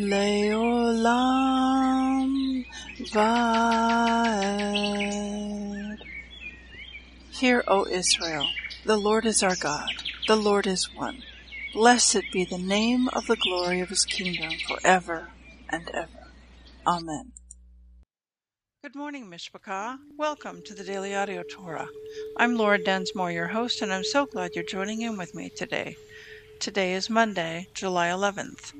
Leolam Vaed. Hear, O Israel, the Lord is our God, the Lord is one. Blessed be the name of the glory of his kingdom forever and ever. Amen. Good morning, Mishpachah. Welcome to the Daily Audio Torah. I'm Laura Densmore, your host, and I'm so glad you're joining in with me today. Today is Monday, July 11th.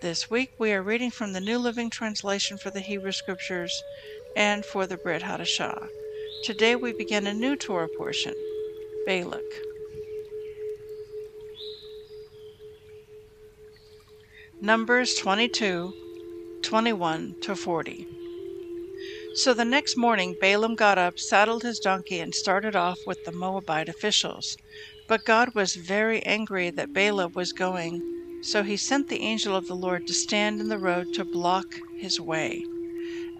This week we are reading from the New Living Translation for the Hebrew Scriptures and for the Brit Hadashah. Today we begin a new Torah portion, Balak. Numbers 22, 21 to 40. So the next morning Balaam got up, saddled his donkey, and started off with the Moabite officials. But God was very angry that Balaam was going so he sent the angel of the Lord to stand in the road to block his way.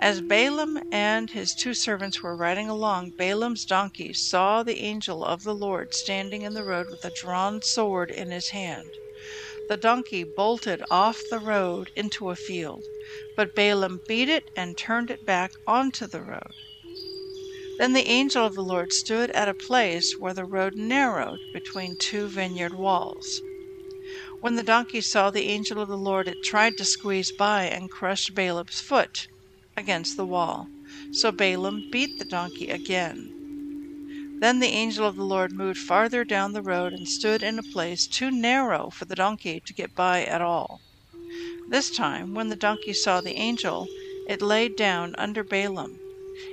As Balaam and his two servants were riding along, Balaam's donkey saw the angel of the Lord standing in the road with a drawn sword in his hand. The donkey bolted off the road into a field, but Balaam beat it and turned it back onto the road. Then the angel of the Lord stood at a place where the road narrowed between two vineyard walls. When the donkey saw the angel of the Lord, it tried to squeeze by and crushed Balaam's foot against the wall. So Balaam beat the donkey again. Then the angel of the Lord moved farther down the road and stood in a place too narrow for the donkey to get by at all. This time, when the donkey saw the angel, it laid down under Balaam.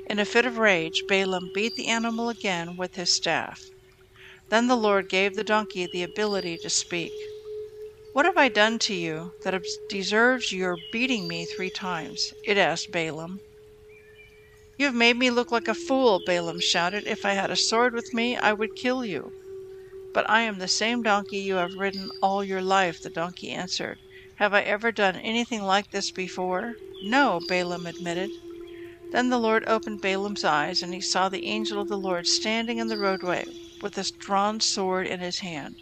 In a fit of rage, Balaam beat the animal again with his staff. Then the Lord gave the donkey the ability to speak. What have I done to you that deserves your beating me three times? It asked Balaam. You have made me look like a fool, Balaam shouted. If I had a sword with me, I would kill you. But I am the same donkey you have ridden all your life, the donkey answered. Have I ever done anything like this before? No, Balaam admitted. Then the Lord opened Balaam's eyes, and he saw the angel of the Lord standing in the roadway with a drawn sword in his hand.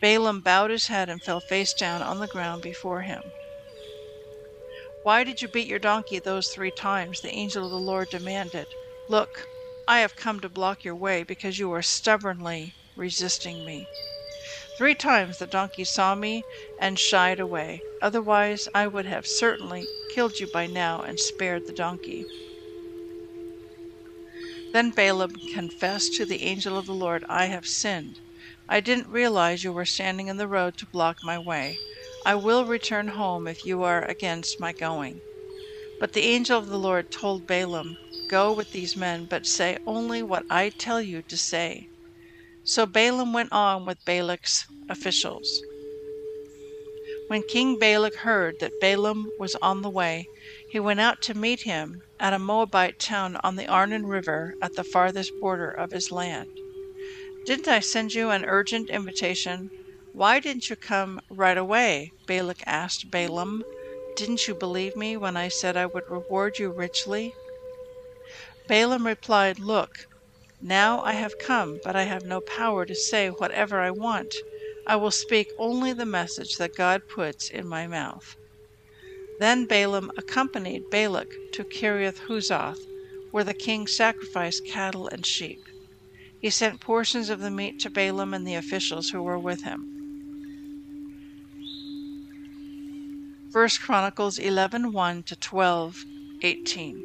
Balaam bowed his head and fell face down on the ground before him. Why did you beat your donkey those three times? The angel of the Lord demanded. Look, I have come to block your way because you are stubbornly resisting me. Three times the donkey saw me and shied away. Otherwise, I would have certainly killed you by now and spared the donkey. Then Balaam confessed to the angel of the Lord, I have sinned. I didn't realize you were standing in the road to block my way. I will return home if you are against my going. But the angel of the Lord told Balaam, Go with these men, but say only what I tell you to say. So Balaam went on with Balak's officials. When King Balak heard that Balaam was on the way, he went out to meet him at a Moabite town on the Arnon River at the farthest border of his land. Didn't I send you an urgent invitation? Why didn't you come right away? Balak asked Balaam. Didn't you believe me when I said I would reward you richly? Balaam replied, Look, now I have come, but I have no power to say whatever I want. I will speak only the message that God puts in my mouth. Then Balaam accompanied Balak to Kiriath Huzoth, where the king sacrificed cattle and sheep. He sent portions of the meat to Balaam and the officials who were with him. 1 Chronicles 11 1 to 12 18.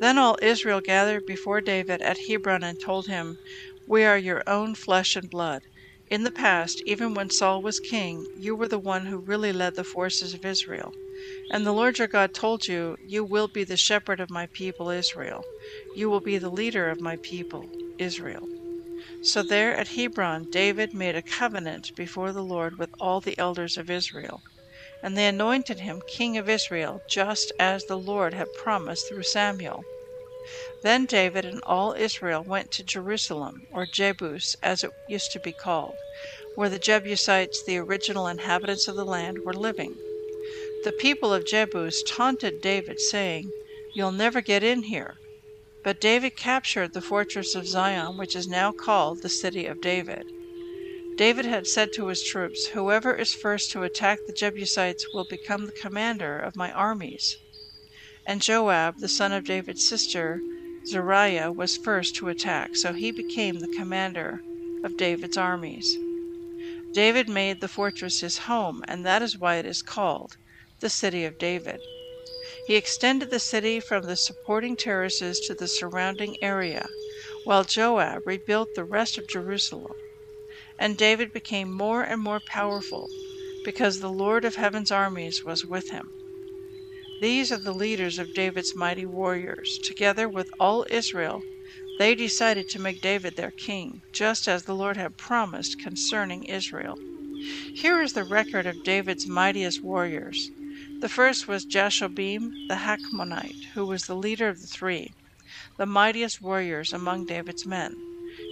Then all Israel gathered before David at Hebron and told him, We are your own flesh and blood. In the past, even when Saul was king, you were the one who really led the forces of Israel. And the Lord your God told you, You will be the shepherd of my people Israel. You will be the leader of my people Israel. So there at Hebron, David made a covenant before the Lord with all the elders of Israel. And they anointed him king of Israel, just as the Lord had promised through Samuel. Then David and all Israel went to Jerusalem, or Jebus as it used to be called, where the Jebusites, the original inhabitants of the land, were living. The people of Jebus taunted David, saying, You'll never get in here. But David captured the fortress of Zion, which is now called the City of David. David had said to his troops, Whoever is first to attack the Jebusites will become the commander of my armies. And Joab, the son of David's sister, Zeruiah, was first to attack, so he became the commander of David's armies. David made the fortress his home, and that is why it is called the City of David. He extended the city from the supporting terraces to the surrounding area, while Joab rebuilt the rest of Jerusalem and David became more and more powerful because the Lord of heaven's armies was with him. These are the leaders of David's mighty warriors. Together with all Israel, they decided to make David their king, just as the Lord had promised concerning Israel. Here is the record of David's mightiest warriors. The first was Jashobeam the Hachmonite, who was the leader of the three, the mightiest warriors among David's men.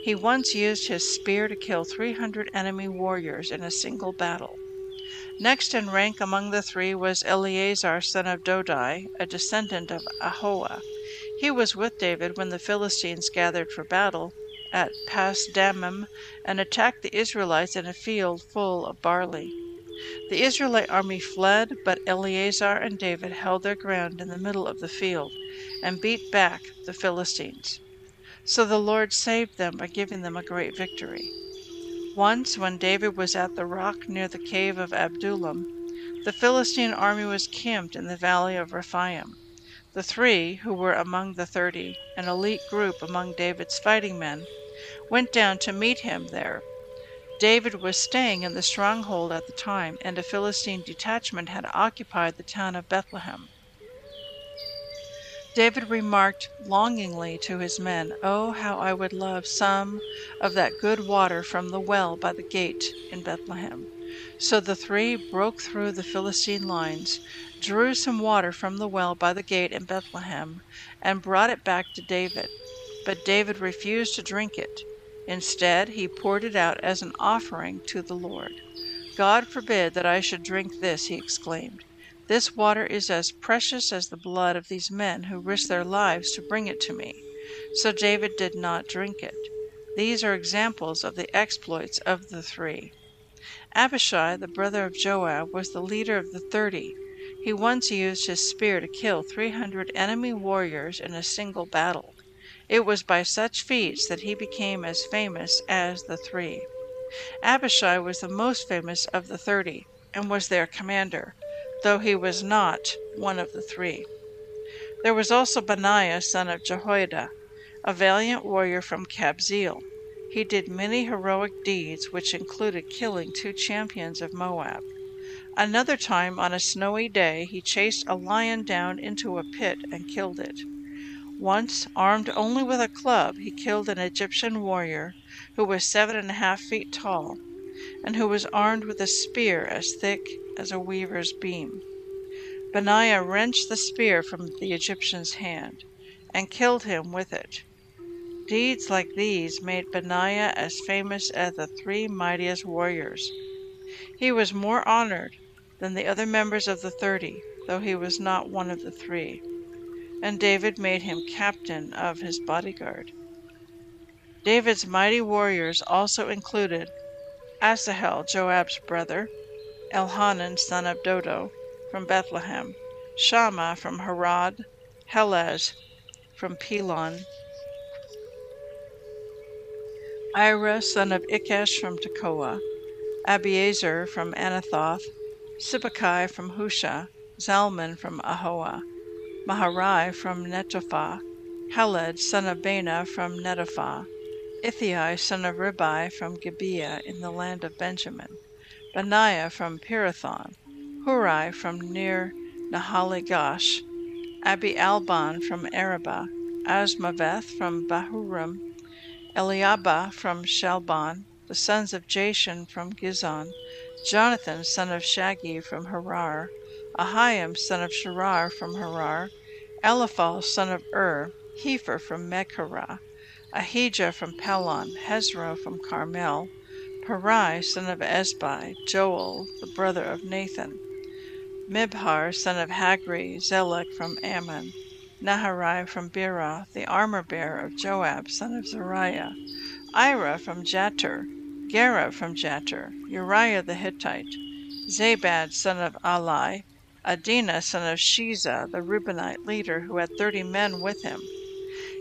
He once used his spear to kill 300 enemy warriors in a single battle. Next in rank among the three was Eleazar son of Dodai, a descendant of Ahoah. He was with David when the Philistines gathered for battle at Pas Dammim and attacked the Israelites in a field full of barley. The Israelite army fled, but Eleazar and David held their ground in the middle of the field and beat back the Philistines. So the Lord saved them by giving them a great victory. Once, when David was at the rock near the cave of Adullam, the Philistine army was camped in the valley of Rephaim. The three, who were among the thirty, an elite group among David's fighting men, went down to meet him there. David was staying in the stronghold at the time, and a Philistine detachment had occupied the town of Bethlehem. David remarked longingly to his men, Oh, how I would love some of that good water from the well by the gate in Bethlehem. So the three broke through the Philistine lines, drew some water from the well by the gate in Bethlehem, and brought it back to David. But David refused to drink it. Instead, he poured it out as an offering to the Lord. God forbid that I should drink this, he exclaimed. This water is as precious as the blood of these men who risked their lives to bring it to me. So David did not drink it. These are examples of the exploits of the three. Abishai, the brother of Joab, was the leader of the thirty. He once used his spear to kill 300 enemy warriors in a single battle. It was by such feats that he became as famous as the three. Abishai was the most famous of the thirty, and was their commander though he was not one of the three. There was also Benaiah, son of Jehoiada, a valiant warrior from Kabzeel. He did many heroic deeds, which included killing two champions of Moab. Another time, on a snowy day, he chased a lion down into a pit and killed it. Once, armed only with a club, he killed an Egyptian warrior who was seven and a half feet tall and who was armed with a spear as thick as a weaver's beam. Benaiah wrenched the spear from the Egyptian's hand and killed him with it. Deeds like these made Benaiah as famous as the three mightiest warriors. He was more honored than the other members of the thirty, though he was not one of the three. And David made him captain of his bodyguard. David's mighty warriors also included Asahel, Joab's brother, Elhanan, son of Dodo, from Bethlehem, Shammah from Harod, Helez from Pelon, Ira, son of Ikkesh from Tekoa, Abiezer from Anathoth, Sibbecai from Husha, Zalman from Ahoah, Maharai from Netophah, Heled, son of Baanah from Netophah, Ithai, son of Ribai from Gibeah in the land of Benjamin, Benaiah from Pirathon, Hurai from near Nahale-gaash, Abi Alban from Arabah, Azmaveth from Bahurim, Eliahba from Shaalbon, the sons of Jashen from Gizon, Jonathan son of Shagee from Harar, Ahiam son of Sharar from Harar, Eliphal son of Ur, Hepher from Mekerah, Ahijah from Pelon, Hezro from Carmel, Parai son of Ezbai, Joel the brother of Nathan, Mibhar son of Hagri, Zelek from Ammon, Naharai from Bera, the armor bearer of Joab, son of Zeruiah, Ira from Jattir, Gera from Jattir, Uriah the Hittite, Zabad, son of Ali, Adinah, son of Shiza, the Reubenite leader, who had thirty men with him,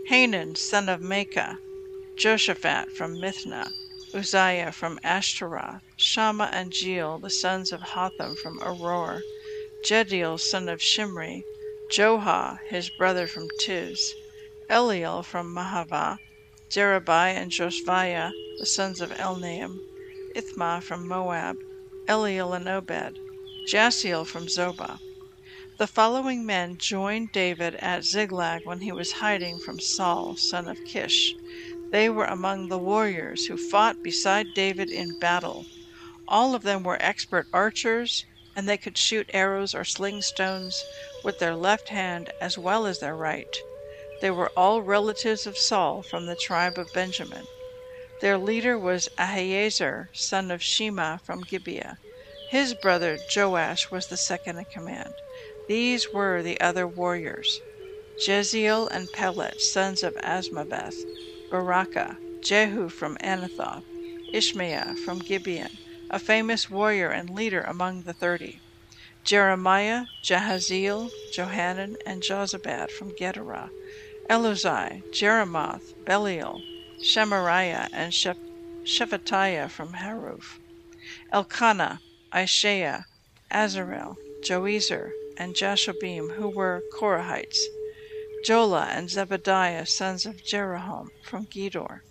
Hanan, son of Maacah, Joshaphat from Mithna, Uzziah from Ashtaroth, Shammah and Jeiel, the sons of Hotham from Aroer, Jediel, son of Shimri, Johah, his brother from Tiz, Eliel from Mahavah, Jeribai and Joshaviah, the sons of Elnaam, Ithmah from Moab, Eliel and Obed, Jaasiel from Zobah. The following men joined David at Ziklag when he was hiding from Saul, son of Kish. They were among the warriors who fought beside David in battle. All of them were expert archers, and they could shoot arrows or sling stones with their left hand as well as their right. They were all relatives of Saul from the tribe of Benjamin. Their leader was Ahiezer, son of Shema from Gibeah. His brother Joash was the second in command. These were the other warriors Jeziel and Pelet, sons of Azmaveth, Beracah, Jehu from Anathoth, Ishmaiah from Gibeon, a famous warrior and leader among the thirty, Jeremiah, Jahaziel, Johanan, and Jozabad from Gedera, Eluzai, Jerimoth, Bealiah, Shemariah, and Shephatiah from Haruph, Elkanah, Ishaiah, Azarel, Joezer, and Jashobeam, who were Korahites, Joelah and Zebadiah, sons of Jeroham, from Gedor.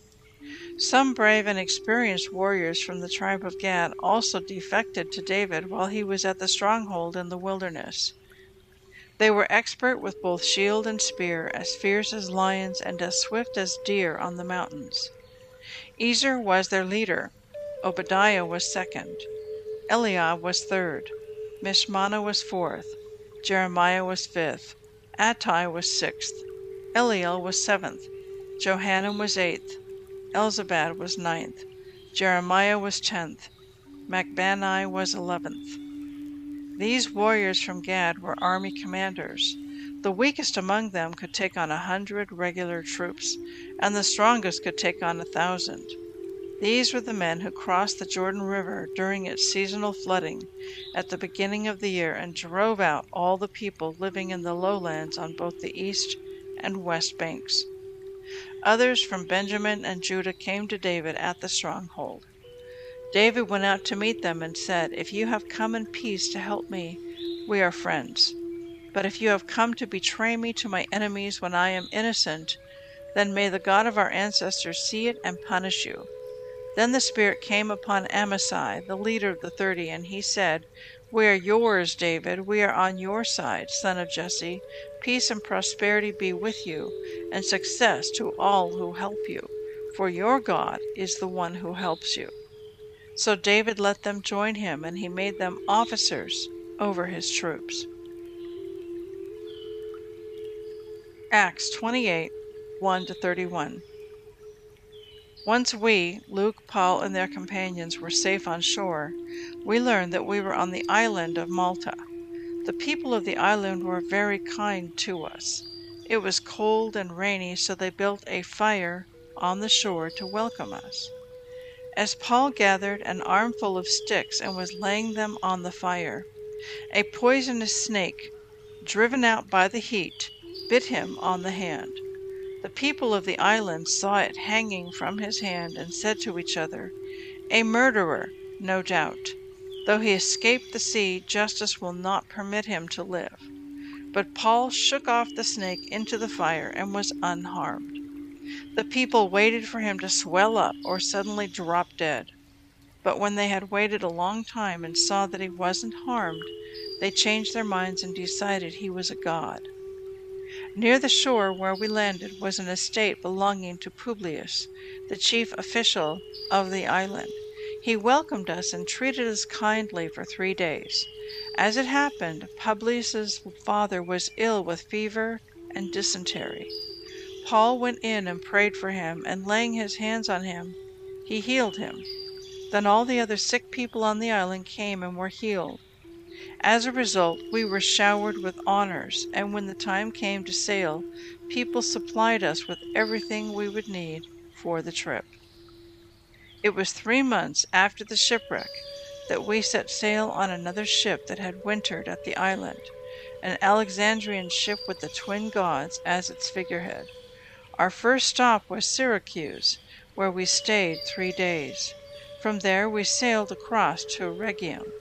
Some brave and experienced warriors from the tribe of Gad also defected to David while he was at the stronghold in the wilderness. They were expert with both shield and spear, as fierce as lions and as swift as deer on the mountains. Ezer was their leader, Obadiah was second, Eliab was third, Mishmannah was fourth, Jeremiah was fifth, Attai was sixth, Eliel was seventh, Johanan was eighth, Elzabad was ninth, Jeremiah was tenth, Machbanai was eleventh. These warriors from Gad were army commanders. The weakest among them could take on a hundred regular troops, and the strongest could take on a thousand. These were the men who crossed the Jordan River during its seasonal flooding at the beginning of the year and drove out all the people living in the lowlands on both the east and west banks. Others from Benjamin and Judah came to David at the stronghold. David went out to meet them and said, If you have come in peace to help me, we are friends. But if you have come to betray me to my enemies when I am innocent, then may the God of our ancestors see it and punish you. Then the Spirit came upon Amasai, the leader of the thirty, and he said, We are yours, David. We are on your side, son of Jesse. Peace and prosperity be with you, and success to all who help you, for your God is the one who helps you. So David let them join him, and he made them officers over his troops. Acts 28 1 31. Once we, Luke, Paul, and their companions, were safe on shore, we learned that we were on the island of Malta. The people of the island were very kind to us. It was cold and rainy, so they built a fire on the shore to welcome us. As Paul gathered an armful of sticks and was laying them on the fire, a poisonous snake, driven out by the heat, bit him on the hand. The people of the island saw it hanging from his hand and said to each other, A murderer, no doubt. Though he escaped the sea, justice will not permit him to live. But Paul shook off the snake into the fire and was unharmed. The people waited for him to swell up or suddenly drop dead. But when they had waited a long time and saw that he wasn't harmed, they changed their minds and decided he was a god. Near the shore where we landed was an estate belonging to Publius, the chief official of the island. He welcomed us and treated us kindly for three days. As it happened, Publius's father was ill with fever and dysentery. Paul went in and prayed for him, and laying his hands on him, he healed him. Then all the other sick people on the island came and were healed. As a result, we were showered with honors, and when the time came to sail, people supplied us with everything we would need for the trip. It was three months after the shipwreck that we set sail on another ship that had wintered at the island, an Alexandrian ship with the twin gods as its figurehead. Our first stop was Syracuse, where we stayed three days. From there we sailed across to Rhegium.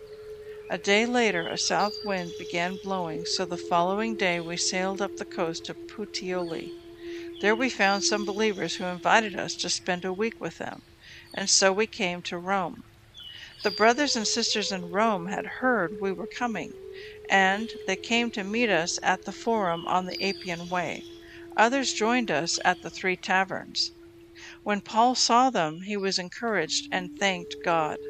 A day later a south wind began blowing, so the following day we sailed up the coast to Puteoli. There we found some believers who invited us to spend a week with them, and so we came to Rome. The brothers and sisters in Rome had heard we were coming, and they came to meet us at the Forum on the Appian Way. Others joined us at the Three Taverns. When Paul saw them, he was encouraged and thanked God.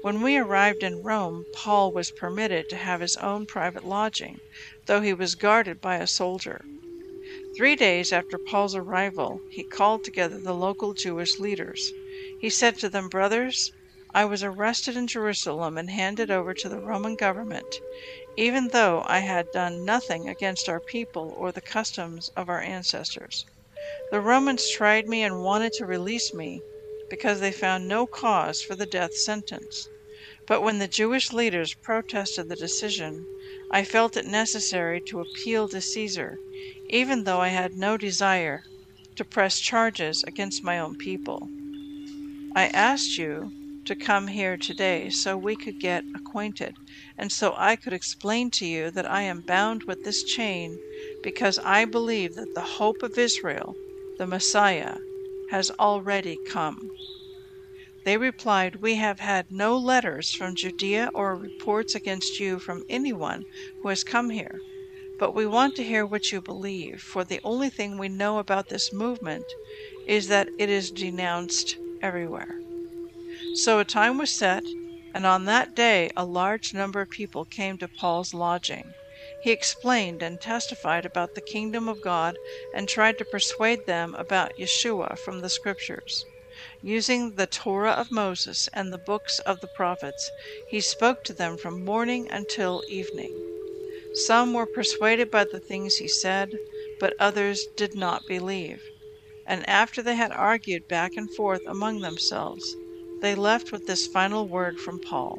When we arrived in Rome, Paul was permitted to have his own private lodging, though he was guarded by a soldier. Three days after Paul's arrival, he called together the local Jewish leaders. He said to them, Brothers, I was arrested in Jerusalem and handed over to the Roman government even though I had done nothing against our people or the customs of our ancestors. The Romans tried me and wanted to release me because they found no cause for the death sentence. But when the Jewish leaders protested the decision, I felt it necessary to appeal to Caesar, even though I had no desire to press charges against my own people. I asked you to come here today so we could get acquainted, and so I could explain to you that I am bound with this chain because I believe that the hope of Israel, the Messiah, has already come. They replied, We have had no letters from Judea or reports against you from anyone who has come here. But we want to hear what you believe, for the only thing we know about this movement is that it is denounced everywhere. So a time was set, and on that day a large number of people came to Paul's lodging. He explained and testified about the kingdom of God and tried to persuade them about Yeshua from the Scriptures. Using the Torah of Moses and the books of the prophets, he spoke to them from morning until evening. Some were persuaded by the things he said, but others did not believe. And after they had argued back and forth among themselves, they left with this final word from Paul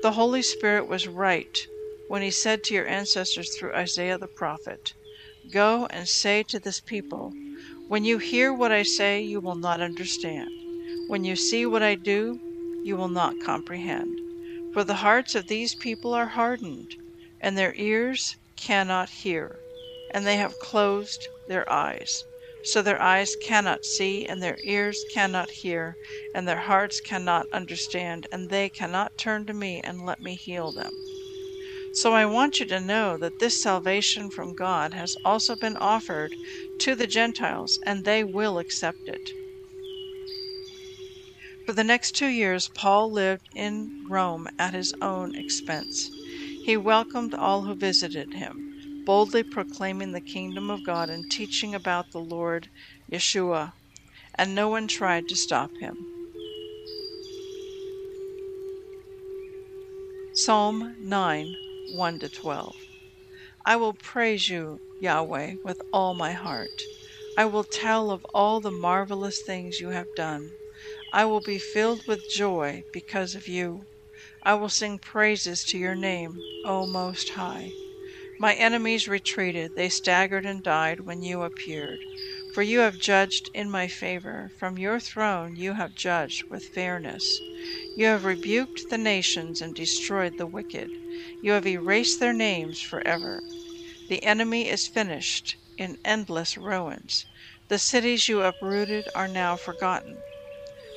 The Holy Spirit was right when he said to your ancestors through Isaiah the prophet, Go and say to this people, When you hear what I say, you will not understand. When you see what I do, you will not comprehend. For the hearts of these people are hardened, and their ears cannot hear, and they have closed their eyes so their eyes cannot see, and their ears cannot hear, and their hearts cannot understand, and they cannot turn to me and let me heal them. So I want you to know that this salvation from God has also been offered to the Gentiles, and they will accept it. For the next two years, Paul lived in Rome at his own expense. He welcomed all who visited him, boldly proclaiming the kingdom of God and teaching about the Lord Yeshua, and no one tried to stop him. Psalm 9 1 to 12. I will praise you, Yahweh, with all my heart. I will tell of all the marvelous things you have done. I will be filled with joy because of you. I will sing praises to your name, O Most High. My enemies retreated, they staggered and died when you appeared. For you have judged in my favor. From your throne you have judged with fairness. You have rebuked the nations and destroyed the wicked. You have erased their names forever. The enemy is finished in endless ruins. The cities you uprooted are now forgotten.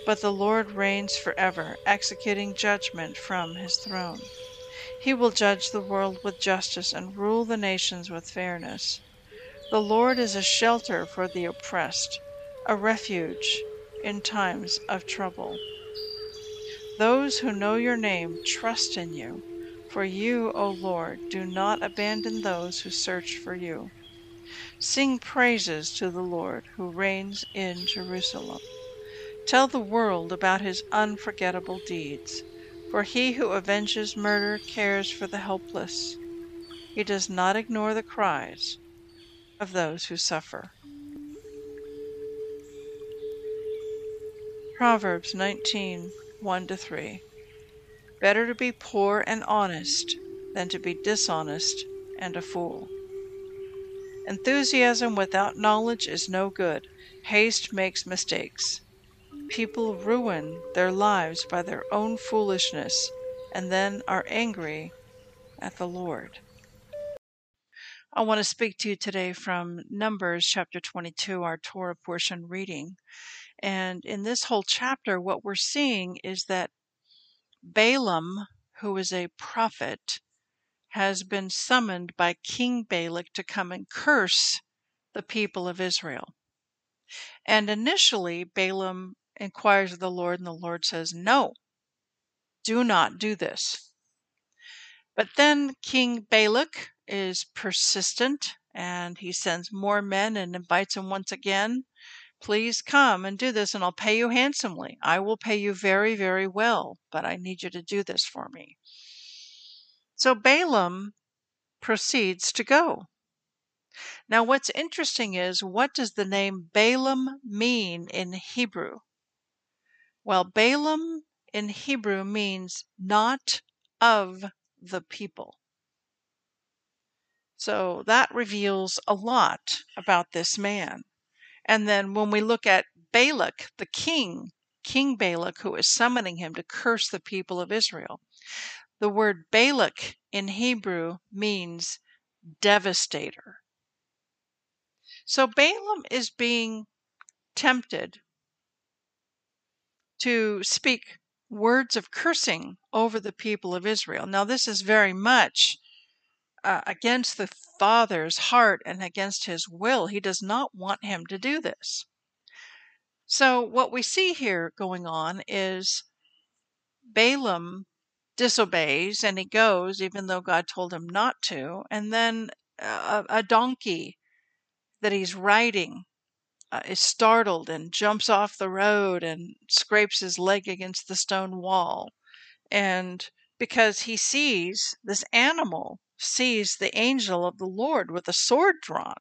But the Lord reigns forever, executing judgment from his throne. He will judge the world with justice and rule the nations with fairness. The Lord is a shelter for the oppressed, a refuge in times of trouble. Those who know your name trust in you, for you, O Lord, do not abandon those who search for you. Sing praises to the Lord who reigns in Jerusalem. Tell the world about his unforgettable deeds, for he who avenges murder cares for the helpless. He does not ignore the cries of those who suffer. Proverbs 19 1 3. Better to be poor and honest than to be dishonest and a fool. Enthusiasm without knowledge is no good. Haste makes mistakes. People ruin their lives by their own foolishness and then are angry at the Lord. I want to speak to you today from Numbers chapter 22, our Torah portion reading. And in this whole chapter, what we're seeing is that Balaam, who is a prophet, has been summoned by King Balak to come and curse the people of Israel. And initially, Balaam inquires of the Lord, and the Lord says, No, do not do this. But then King Balak is persistent and he sends more men and invites them once again. Please come and do this, and I'll pay you handsomely. I will pay you very, very well, but I need you to do this for me. So Balaam proceeds to go. Now, what's interesting is what does the name Balaam mean in Hebrew? Well, Balaam in Hebrew means not of the people. So that reveals a lot about this man. And then when we look at Balak, the king, King Balak, who is summoning him to curse the people of Israel, the word Balak in Hebrew means devastator. So Balaam is being tempted to speak words of cursing over the people of Israel. Now, this is very much uh, against the father's heart and against his will. He does not want him to do this. So, what we see here going on is Balaam disobeys and he goes, even though God told him not to. And then a, a donkey that he's riding uh, is startled and jumps off the road and scrapes his leg against the stone wall. And because he sees this animal sees the angel of the Lord with a sword drawn.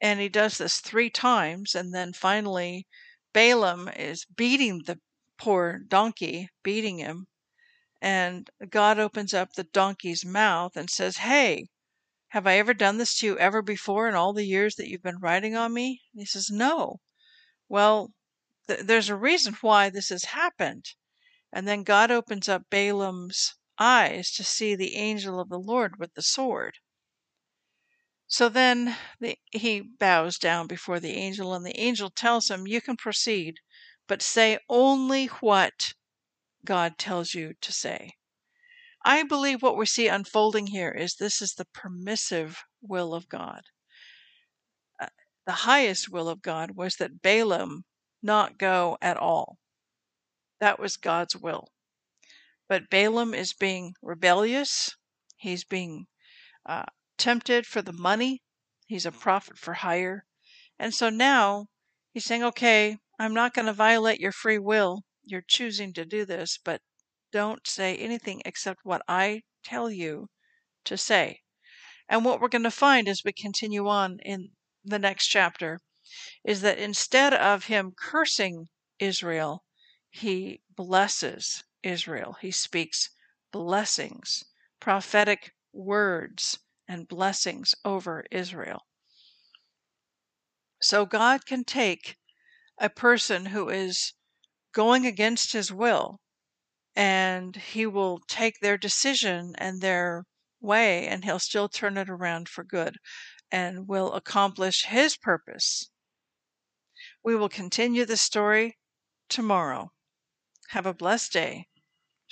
And he does this three times, and then finally Balaam is beating the poor donkey, beating him. And God opens up the donkey's mouth and says, Hey, have I ever done this to you ever before in all the years that you've been riding on me? And he says, No. Well, th- there's a reason why this has happened. And then God opens up Balaam's eyes to see the angel of the Lord with the sword. So then the, he bows down before the angel, and the angel tells him, You can proceed, but say only what God tells you to say. I believe what we see unfolding here is this is the permissive will of God. Uh, the highest will of God was that Balaam not go at all. That was God's will. But Balaam is being rebellious. He's being uh, tempted for the money. He's a prophet for hire. And so now he's saying, okay, I'm not going to violate your free will. You're choosing to do this, but don't say anything except what I tell you to say. And what we're going to find as we continue on in the next chapter is that instead of him cursing Israel, he blesses Israel. He speaks blessings, prophetic words and blessings over Israel. So God can take a person who is going against his will and he will take their decision and their way and he'll still turn it around for good and will accomplish his purpose. We will continue the story tomorrow. Have a blessed day.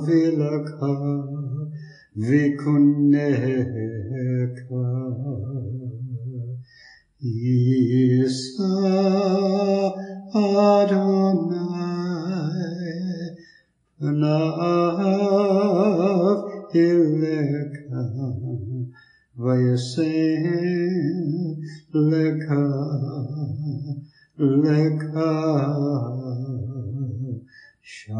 Panavilaka Vikuneka Isa Adonai Vayasem Leka Leka Shalom